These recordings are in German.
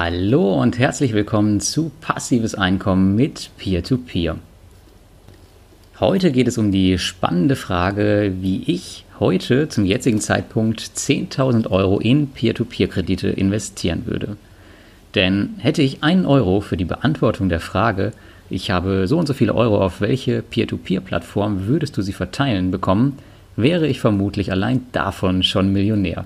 Hallo und herzlich willkommen zu Passives Einkommen mit Peer-to-Peer. -Peer. Heute geht es um die spannende Frage, wie ich heute zum jetzigen Zeitpunkt 10.000 Euro in Peer-to-Peer-Kredite investieren würde. Denn hätte ich einen Euro für die Beantwortung der Frage, ich habe so und so viele Euro, auf welche Peer-to-Peer-Plattform würdest du sie verteilen bekommen, wäre ich vermutlich allein davon schon Millionär.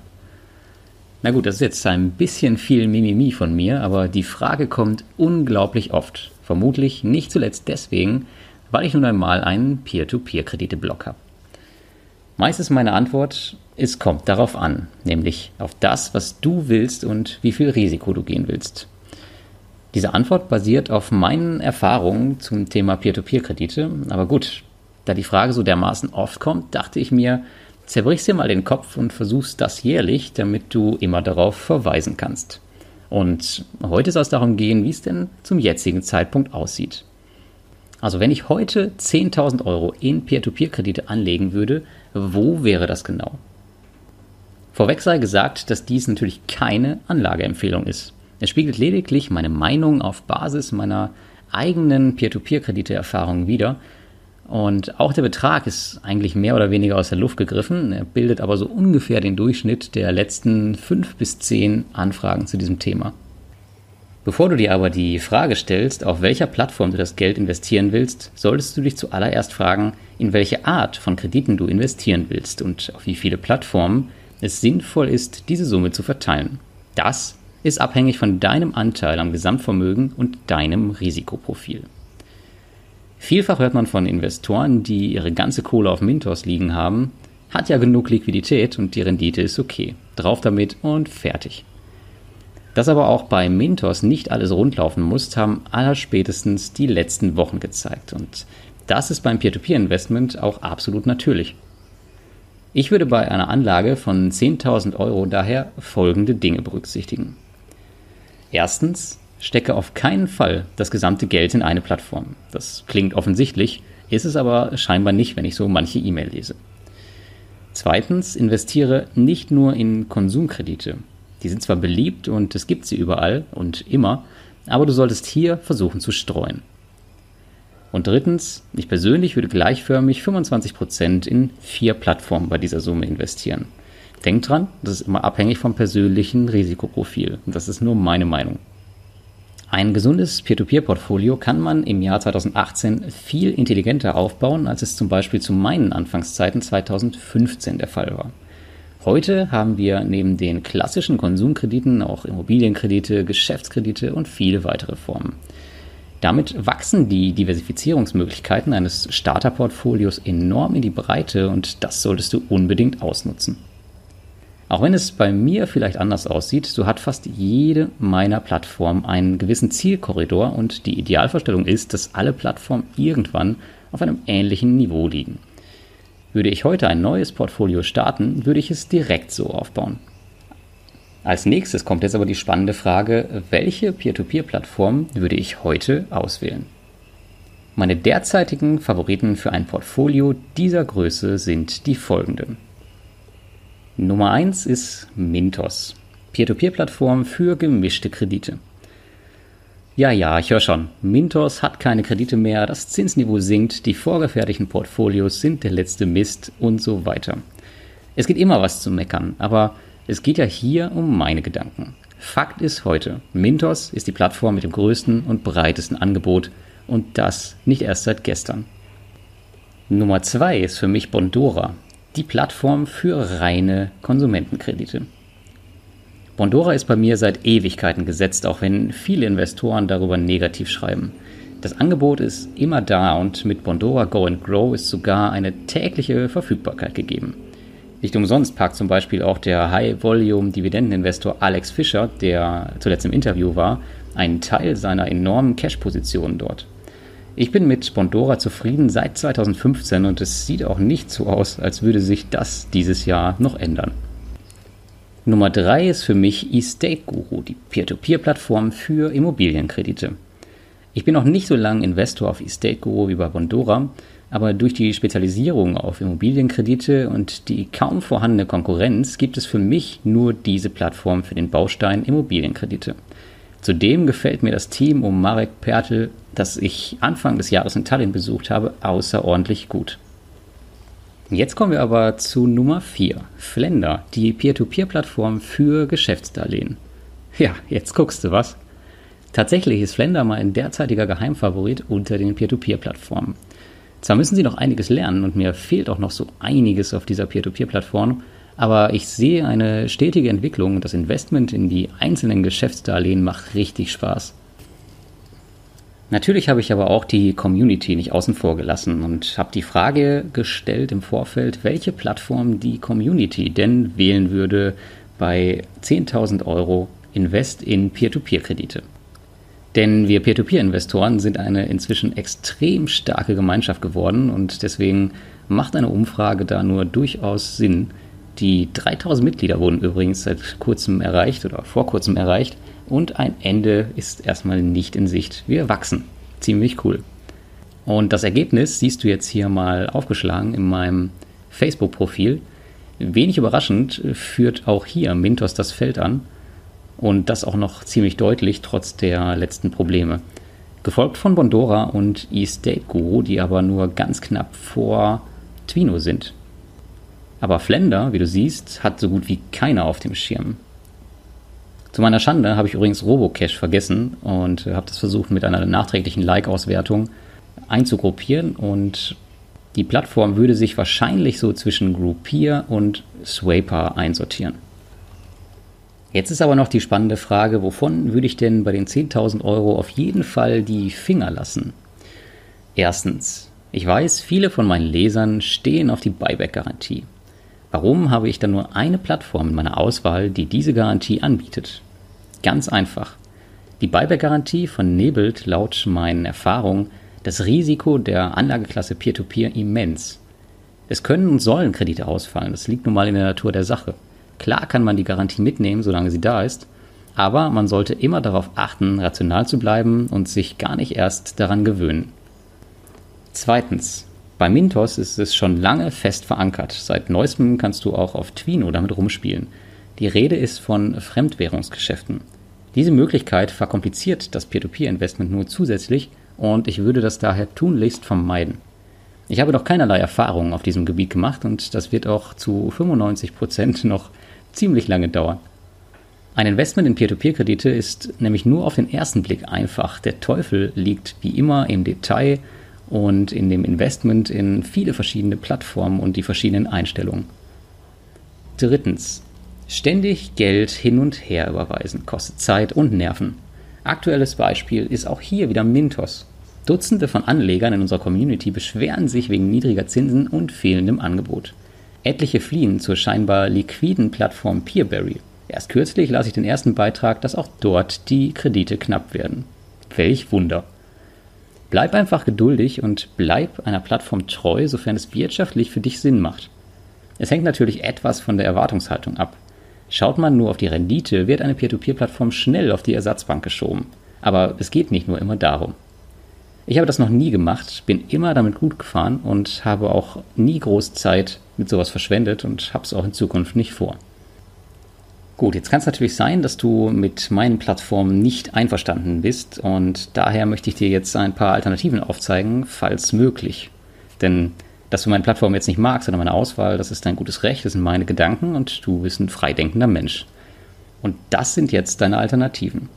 Na gut, das ist jetzt ein bisschen viel Mimimi von mir, aber die Frage kommt unglaublich oft. Vermutlich nicht zuletzt deswegen, weil ich nun einmal einen Peer-to-Peer-Kredite-Block habe. Meist ist meine Antwort, es kommt darauf an, nämlich auf das, was du willst und wie viel Risiko du gehen willst. Diese Antwort basiert auf meinen Erfahrungen zum Thema Peer-to-Peer-Kredite, aber gut, da die Frage so dermaßen oft kommt, dachte ich mir, Zerbrichst dir mal den Kopf und versuchst das jährlich, damit du immer darauf verweisen kannst. Und heute soll es darum gehen, wie es denn zum jetzigen Zeitpunkt aussieht. Also wenn ich heute 10.000 Euro in Peer-to-Peer-Kredite anlegen würde, wo wäre das genau? Vorweg sei gesagt, dass dies natürlich keine Anlageempfehlung ist. Es spiegelt lediglich meine Meinung auf Basis meiner eigenen Peer-to-Peer-Kredite-Erfahrungen wider und auch der Betrag ist eigentlich mehr oder weniger aus der Luft gegriffen. Er bildet aber so ungefähr den Durchschnitt der letzten fünf bis zehn Anfragen zu diesem Thema. Bevor du dir aber die Frage stellst, auf welcher Plattform du das Geld investieren willst, solltest du dich zuallererst fragen, in welche Art von Krediten du investieren willst und auf wie viele Plattformen es sinnvoll ist, diese Summe zu verteilen. Das ist abhängig von deinem Anteil am Gesamtvermögen und deinem Risikoprofil. Vielfach hört man von Investoren, die ihre ganze Kohle auf Mintos liegen haben, hat ja genug Liquidität und die Rendite ist okay. Drauf damit und fertig. Dass aber auch bei Mintos nicht alles rundlaufen muss, haben allerspätestens die letzten Wochen gezeigt. Und das ist beim Peer-to-Peer-Investment auch absolut natürlich. Ich würde bei einer Anlage von 10.000 Euro daher folgende Dinge berücksichtigen. Erstens, stecke auf keinen Fall das gesamte Geld in eine Plattform. Das klingt offensichtlich, ist es aber scheinbar nicht, wenn ich so manche E-Mail lese. Zweitens, investiere nicht nur in Konsumkredite. Die sind zwar beliebt und es gibt sie überall und immer, aber du solltest hier versuchen zu streuen. Und drittens, ich persönlich würde gleichförmig 25% in vier Plattformen bei dieser Summe investieren. Denk dran, das ist immer abhängig vom persönlichen Risikoprofil. Und das ist nur meine Meinung. Ein gesundes Peer-to-Peer-Portfolio kann man im Jahr 2018 viel intelligenter aufbauen, als es zum Beispiel zu meinen Anfangszeiten 2015 der Fall war. Heute haben wir neben den klassischen Konsumkrediten auch Immobilienkredite, Geschäftskredite und viele weitere Formen. Damit wachsen die Diversifizierungsmöglichkeiten eines Starterportfolios enorm in die Breite und das solltest du unbedingt ausnutzen. Auch wenn es bei mir vielleicht anders aussieht, so hat fast jede meiner Plattformen einen gewissen Zielkorridor und die Idealvorstellung ist, dass alle Plattformen irgendwann auf einem ähnlichen Niveau liegen. Würde ich heute ein neues Portfolio starten, würde ich es direkt so aufbauen. Als nächstes kommt jetzt aber die spannende Frage, welche Peer-to-Peer-Plattform würde ich heute auswählen? Meine derzeitigen Favoriten für ein Portfolio dieser Größe sind die folgenden. Nummer 1 ist Mintos, Peer-to-Peer-Plattform für gemischte Kredite. Ja, ja, ich höre schon. Mintos hat keine Kredite mehr, das Zinsniveau sinkt, die vorgefertigten Portfolios sind der letzte Mist und so weiter. Es geht immer was zu meckern, aber es geht ja hier um meine Gedanken. Fakt ist heute, Mintos ist die Plattform mit dem größten und breitesten Angebot und das nicht erst seit gestern. Nummer 2 ist für mich Bondora, die Plattform für reine Konsumentenkredite. Bondora ist bei mir seit Ewigkeiten gesetzt, auch wenn viele Investoren darüber negativ schreiben. Das Angebot ist immer da und mit Bondora Go and Grow ist sogar eine tägliche Verfügbarkeit gegeben. Nicht umsonst packt zum Beispiel auch der High-Volume-Dividendeninvestor Alex Fischer, der zuletzt im Interview war, einen Teil seiner enormen Cash-Positionen dort. Ich bin mit Bondora zufrieden seit 2015 und es sieht auch nicht so aus, als würde sich das dieses Jahr noch ändern. Nummer 3 ist für mich eState Guru, die Peer-to-Peer-Plattform für Immobilienkredite. Ich bin noch nicht so lange Investor auf eState Guru wie bei Bondora, aber durch die Spezialisierung auf Immobilienkredite und die kaum vorhandene Konkurrenz gibt es für mich nur diese Plattform für den Baustein Immobilienkredite. Zudem gefällt mir das Team um Marek Pertl, das ich Anfang des Jahres in Tallinn besucht habe, außerordentlich gut. Jetzt kommen wir aber zu Nummer 4, Flender, die Peer-to-Peer-Plattform für Geschäftsdarlehen. Ja, jetzt guckst du was. Tatsächlich ist Flender mein derzeitiger Geheimfavorit unter den Peer-to-Peer-Plattformen. Zwar müssen sie noch einiges lernen und mir fehlt auch noch so einiges auf dieser Peer-to-Peer-Plattform, aber ich sehe eine stetige Entwicklung und das Investment in die einzelnen Geschäftsdarlehen macht richtig Spaß. Natürlich habe ich aber auch die Community nicht außen vor gelassen und habe die Frage gestellt im Vorfeld, welche Plattform die Community denn wählen würde bei 10.000 Euro Invest in Peer-to-Peer-Kredite. Denn wir Peer-to-Peer-Investoren sind eine inzwischen extrem starke Gemeinschaft geworden und deswegen macht eine Umfrage da nur durchaus Sinn. Die 3000 Mitglieder wurden übrigens seit kurzem erreicht oder vor kurzem erreicht und ein Ende ist erstmal nicht in Sicht. Wir wachsen. Ziemlich cool. Und das Ergebnis siehst du jetzt hier mal aufgeschlagen in meinem Facebook-Profil. Wenig überraschend führt auch hier Mintos das Feld an und das auch noch ziemlich deutlich, trotz der letzten Probleme. Gefolgt von Bondora und E-State Guru, die aber nur ganz knapp vor Twino sind. Aber Flender, wie du siehst, hat so gut wie keiner auf dem Schirm. Zu meiner Schande habe ich übrigens Robocash vergessen und habe das versucht mit einer nachträglichen Like-Auswertung einzugruppieren und die Plattform würde sich wahrscheinlich so zwischen Groupier und Swaper einsortieren. Jetzt ist aber noch die spannende Frage, wovon würde ich denn bei den 10.000 Euro auf jeden Fall die Finger lassen? Erstens, ich weiß, viele von meinen Lesern stehen auf die Buyback-Garantie. Warum habe ich dann nur eine Plattform in meiner Auswahl, die diese Garantie anbietet? Ganz einfach. Die Buyback-Garantie vernebelt laut meinen Erfahrungen das Risiko der Anlageklasse Peer-to-Peer -Peer immens. Es können und sollen Kredite ausfallen, das liegt nun mal in der Natur der Sache. Klar kann man die Garantie mitnehmen, solange sie da ist, aber man sollte immer darauf achten, rational zu bleiben und sich gar nicht erst daran gewöhnen. Zweitens, bei Mintos ist es schon lange fest verankert. Seit neuestem kannst du auch auf Twino damit rumspielen. Die Rede ist von Fremdwährungsgeschäften. Diese Möglichkeit verkompliziert das Peer-to-Peer-Investment nur zusätzlich und ich würde das daher tunlichst vermeiden. Ich habe noch keinerlei Erfahrungen auf diesem Gebiet gemacht und das wird auch zu 95 Prozent noch ziemlich lange dauern. Ein Investment in Peer-to-Peer-Kredite ist nämlich nur auf den ersten Blick einfach. Der Teufel liegt wie immer im Detail und in dem Investment in viele verschiedene Plattformen und die verschiedenen Einstellungen. Drittens. Ständig Geld hin und her überweisen kostet Zeit und Nerven. Aktuelles Beispiel ist auch hier wieder Mintos. Dutzende von Anlegern in unserer Community beschweren sich wegen niedriger Zinsen und fehlendem Angebot. Etliche fliehen zur scheinbar liquiden Plattform Peerberry. Erst kürzlich las ich den ersten Beitrag, dass auch dort die Kredite knapp werden. Welch Wunder. Bleib einfach geduldig und bleib einer Plattform treu, sofern es wirtschaftlich für dich Sinn macht. Es hängt natürlich etwas von der Erwartungshaltung ab. Schaut man nur auf die Rendite, wird eine Peer-to-Peer-Plattform schnell auf die Ersatzbank geschoben. Aber es geht nicht nur immer darum. Ich habe das noch nie gemacht, bin immer damit gut gefahren und habe auch nie groß Zeit mit sowas verschwendet und habe es auch in Zukunft nicht vor. Gut, jetzt kann es natürlich sein, dass du mit meinen Plattformen nicht einverstanden bist und daher möchte ich dir jetzt ein paar Alternativen aufzeigen, falls möglich. Denn dass du meine Plattform jetzt nicht magst oder meine Auswahl, das ist dein gutes Recht, das sind meine Gedanken und du bist ein freidenkender Mensch. Und das sind jetzt deine Alternativen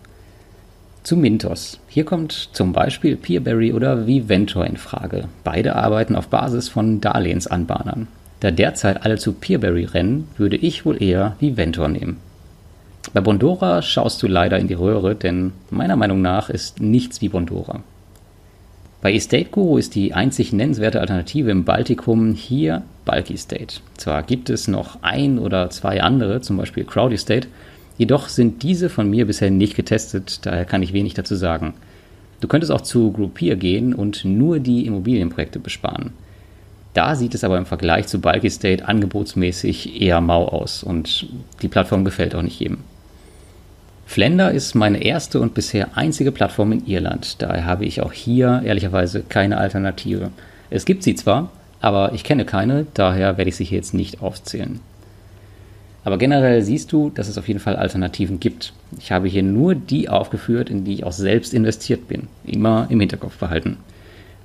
zu Mintos. Hier kommt zum Beispiel Peerberry oder Viventor in Frage. Beide arbeiten auf Basis von Darlehensanbahnern. Da derzeit alle zu Peerberry rennen, würde ich wohl eher Viventor nehmen. Bei Bondora schaust du leider in die Röhre, denn meiner Meinung nach ist nichts wie Bondora. Bei Estate Guru ist die einzig nennenswerte Alternative im Baltikum hier Bulky State. Zwar gibt es noch ein oder zwei andere, zum Beispiel Crowdy Estate, Jedoch sind diese von mir bisher nicht getestet, daher kann ich wenig dazu sagen. Du könntest auch zu Groupier gehen und nur die Immobilienprojekte besparen. Da sieht es aber im Vergleich zu Bulky State angebotsmäßig eher mau aus und die Plattform gefällt auch nicht jedem. Flender ist meine erste und bisher einzige Plattform in Irland, daher habe ich auch hier ehrlicherweise keine Alternative. Es gibt sie zwar, aber ich kenne keine, daher werde ich sie hier jetzt nicht aufzählen. Aber generell siehst du, dass es auf jeden Fall Alternativen gibt. Ich habe hier nur die aufgeführt, in die ich auch selbst investiert bin. Immer im Hinterkopf behalten.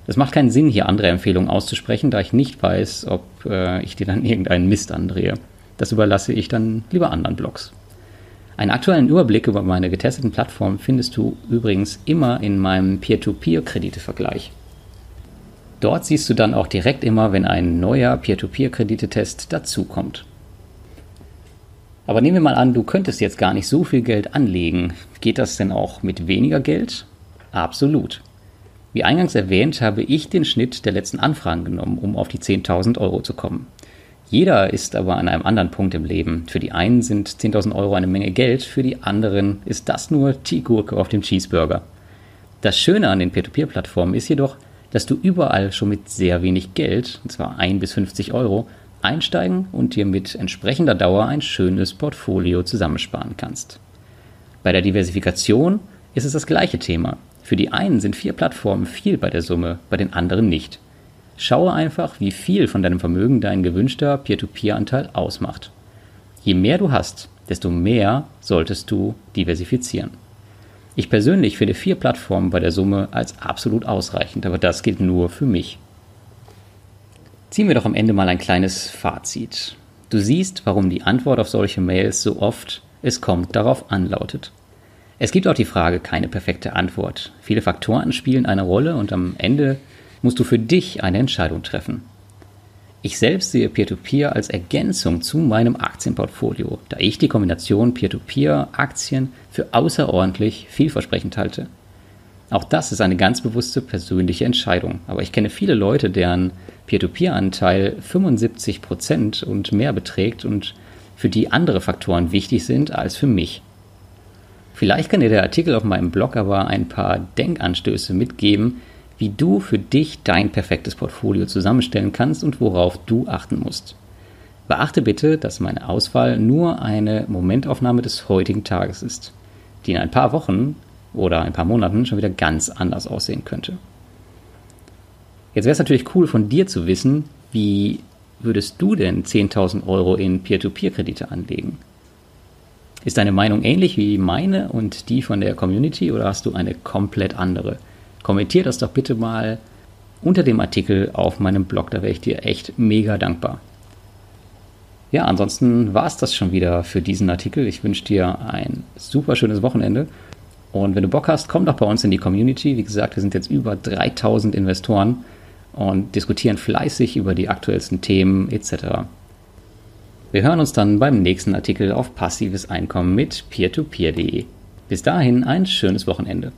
Es macht keinen Sinn, hier andere Empfehlungen auszusprechen, da ich nicht weiß, ob äh, ich dir dann irgendeinen Mist andrehe. Das überlasse ich dann lieber anderen Blogs. Einen aktuellen Überblick über meine getesteten Plattformen findest du übrigens immer in meinem Peer-to-Peer-Kredite-Vergleich. Dort siehst du dann auch direkt immer, wenn ein neuer Peer-to-Peer-Kreditetest dazukommt. Aber nehmen wir mal an, du könntest jetzt gar nicht so viel Geld anlegen. Geht das denn auch mit weniger Geld? Absolut. Wie eingangs erwähnt, habe ich den Schnitt der letzten Anfragen genommen, um auf die 10.000 Euro zu kommen. Jeder ist aber an einem anderen Punkt im Leben. Für die einen sind 10.000 Euro eine Menge Geld, für die anderen ist das nur die Gurke auf dem Cheeseburger. Das Schöne an den Peer-to-Peer-Plattformen ist jedoch, dass du überall schon mit sehr wenig Geld, und zwar 1 bis 50 Euro, einsteigen und dir mit entsprechender Dauer ein schönes Portfolio zusammensparen kannst. Bei der Diversifikation ist es das gleiche Thema. Für die einen sind vier Plattformen viel bei der Summe, bei den anderen nicht. Schaue einfach, wie viel von deinem Vermögen dein gewünschter Peer-to-Peer-Anteil ausmacht. Je mehr du hast, desto mehr solltest du diversifizieren. Ich persönlich finde vier Plattformen bei der Summe als absolut ausreichend, aber das gilt nur für mich. Ziehen wir doch am Ende mal ein kleines Fazit. Du siehst, warum die Antwort auf solche Mails so oft es kommt darauf anlautet. Es gibt auch die Frage keine perfekte Antwort. Viele Faktoren spielen eine Rolle und am Ende musst du für dich eine Entscheidung treffen. Ich selbst sehe Peer-to-Peer -Peer als Ergänzung zu meinem Aktienportfolio, da ich die Kombination Peer-to-Peer-Aktien für außerordentlich vielversprechend halte. Auch das ist eine ganz bewusste persönliche Entscheidung. Aber ich kenne viele Leute, deren Peer-to-Peer-Anteil 75% und mehr beträgt und für die andere Faktoren wichtig sind als für mich. Vielleicht kann dir der Artikel auf meinem Blog aber ein paar Denkanstöße mitgeben, wie du für dich dein perfektes Portfolio zusammenstellen kannst und worauf du achten musst. Beachte bitte, dass meine Auswahl nur eine Momentaufnahme des heutigen Tages ist, die in ein paar Wochen oder ein paar Monaten schon wieder ganz anders aussehen könnte. Jetzt wäre es natürlich cool von dir zu wissen, wie würdest du denn 10.000 Euro in Peer-to-Peer-Kredite anlegen? Ist deine Meinung ähnlich wie meine und die von der Community oder hast du eine komplett andere? Kommentier das doch bitte mal unter dem Artikel auf meinem Blog, da wäre ich dir echt mega dankbar. Ja, ansonsten war es das schon wieder für diesen Artikel. Ich wünsche dir ein super schönes Wochenende und wenn du Bock hast, komm doch bei uns in die Community. Wie gesagt, wir sind jetzt über 3000 Investoren und diskutieren fleißig über die aktuellsten Themen etc. Wir hören uns dann beim nächsten Artikel auf passives Einkommen mit peertopeer.de. Bis dahin ein schönes Wochenende.